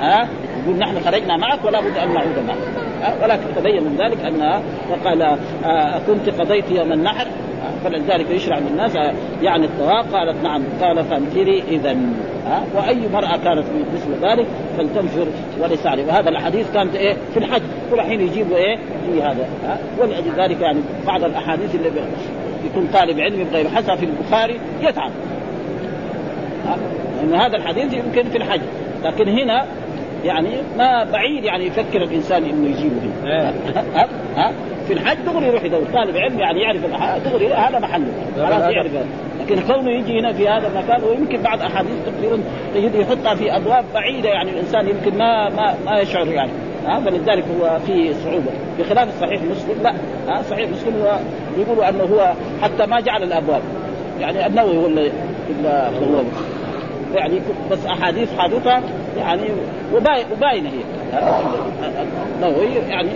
ها؟ يقول نحن خرجنا معك ولا بد أن نعود معك. ولكن تبين من ذلك أن فقال آه كنت قضيت يوم النحر. فلذلك يشرع للناس يعني الطواف. قالت نعم قال فانفري اذا وأي مرأة كانت مثل ذلك فلتنفر وليس عليه وهذا الحديث كانت إيه؟ في الحج. كل حين يجيبوا إيه؟ في هذا. ولأجل ذلك يعني بعض الأحاديث اللي يكون طالب علم يبغى يبحثها في البخاري يتعب. لأن هذا الحديث يمكن في الحج. لكن هنا يعني ما بعيد يعني يفكر الإنسان إنه يجيبه هنا ها؟ ها؟ في الحج دغري يروح يدور طالب علم يعني يعرف دغري هذا محله. خلاص يعرف لكن كونه يجي هنا في هذا المكان ويمكن بعض أحاديث تجد يحطها في أبواب بعيدة يعني الإنسان يمكن ما ما ما يشعر يعني. ها فلذلك هو في صعوبة. بخلاف الصحيح مسلم لا ها صحيح مسلم هو يقولوا أنه هو حتى ما جعل الأبواب. يعني النووي هو اللي هو يعني بس أحاديث حادثه يعني وباينة هي. النووي يعني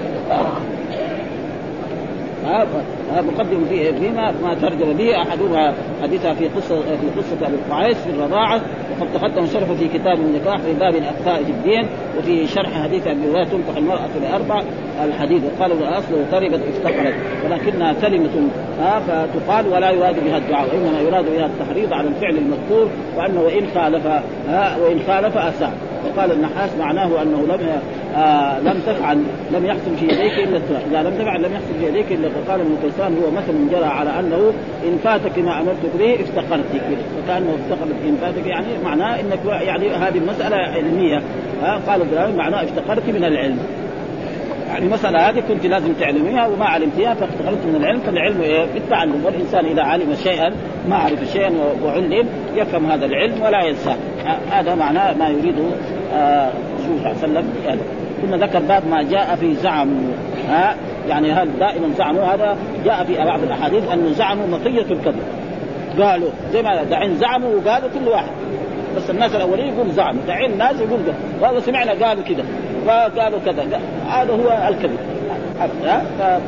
مقدم فيه فيما ما ترجم به أحدهما حديثها في قصة في قصة أبي القعيس في الرضاعة وقد تقدم شرحه في كتاب النكاح في باب الاخفاء في الدين وفي شرح حديث أبي هريره تنكح المرأة لاربع الحديث وقالوا الاصل تربت افتقرت ولكنها كلمه ها فتقال ولا يراد بها الدعاء وإنما يراد بها التحريض على الفعل المذكور وأنه وإن خالف ها وإن خالف أساء. وقال النحاس معناه أنه لم آه لم تفعل لم يحصل في يديك إلا التراب، إذا لم تفعل لم يحصل في يديك إلا فقال ابن كيسان هو مثل جرى على أنه إن فاتك ما امرتك به افتقرت فكانه افتقرت إن فاتك يعني معناه إنك يعني هذه مساله علمية. ها قال إبراهيم معناه افتقرت من العلم. يعني المسألة هذه كنت لازم تعلميها وما علمتيها فافتقرت من العلم. فالعلم إيه؟ بالتعلم. والإنسان إذا علم شيئا ما عرف شيئا وعلم يفهم هذا العلم ولا ينساه هذا معناه ما يريده آه رسول الله صلى الله عليه وسلم. ثم ذكر باب ما جاء في زعم ها؟ يعني هل دائما زعموا هذا جاء في بعض الأحاديث انه زعموا مطية الكذب. قالوا زي ما دعين زعموا وقالوا كل واحد. بس الناس الأولين يقول زعموا دعين الناس يقول وهذا سمعنا قالوا كذا وقالوا كذا. هذا هو الكذب.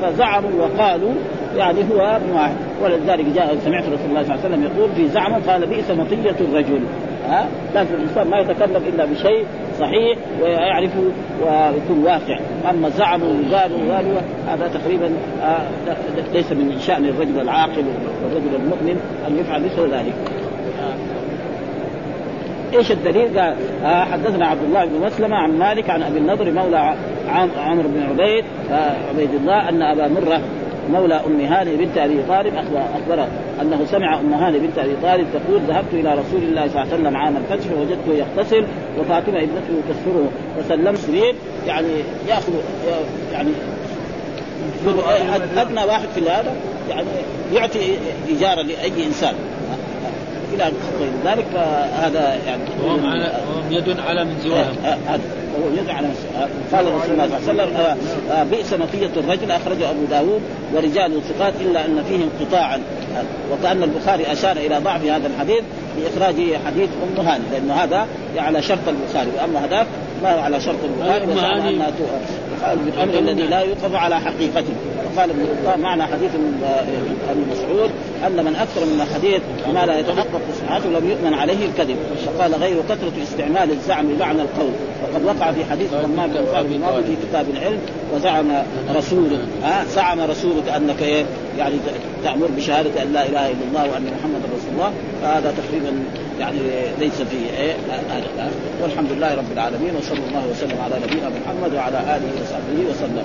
فزعموا وقالوا يعني هو من واحد. ولذلك جاء سمعت رسول الله صلى الله عليه وسلم يقول في زعمه قال بئس مطية الرجل. ها؟ لازم الإنسان ما يتكلم إلا بشيء صحيح ويعرف ويكون واقع. أما زعموا وقالوا وقالوا هذا تقريبا آه ليس من شأن الرجل العاقل والرجل المؤمن أن يفعل مثل ذلك. إيش الدليل؟ قال آه حدثنا عبد الله بن مسلمة عن مالك عن أبي النضر مولى عمرو بن عبيد آه عبيد الله أن أبا مرة مولى أم هاني بنت أبي طالب اخبره أنه سمع أم هاني بنت أبي طالب تقول ذهبت إلى رسول الله صلى الله عليه وسلم عام الفتح فوجدته يغتسل وفاطمة ابنته تستره فسلمت سرير. يعني ياخذ يعني أدنى واحد في هذا. يعني يعطي اجاره لأي إنسان. إلى غير ذلك فهذا يعني على يد على من هذا. آه، وهو يد على قال رسول الله صلى الله عليه وسلم آه، بئس نقية الرجل أخرجه أبو داود ورجال ثقات إلا أن فيه انقطاعا وكأن البخاري أشار إلى ضعف هذا الحديث بإخراج حديث أم هاني لأنه هذا على شرط البخاري وأما هذاك ما على شرط البخاري الامر الذي لا يوقف على حقيقته. وقال ابن معنى حديث ابن مسعود أن من أكثر من الحديث ما لا يتحقق صحته لم يؤمن عليه الكذب. فقال غير كثرة استعمال الزعم بمعنى القول. وقد وقع في حديث ضمان بن ثابت الماضي في كتاب العلم وزعم رسولك ها زعم رسولك انك إيه؟ يعني تأمر بشهادة أن لا إله إلا الله وأن محمدا رسول الله. فهذا تقريبا يعني ليس فيه إيه؟ هذا والحمد لله رب العالمين وصلى الله وسلم على نبينا محمد وعلى آله وصحبه وسلم.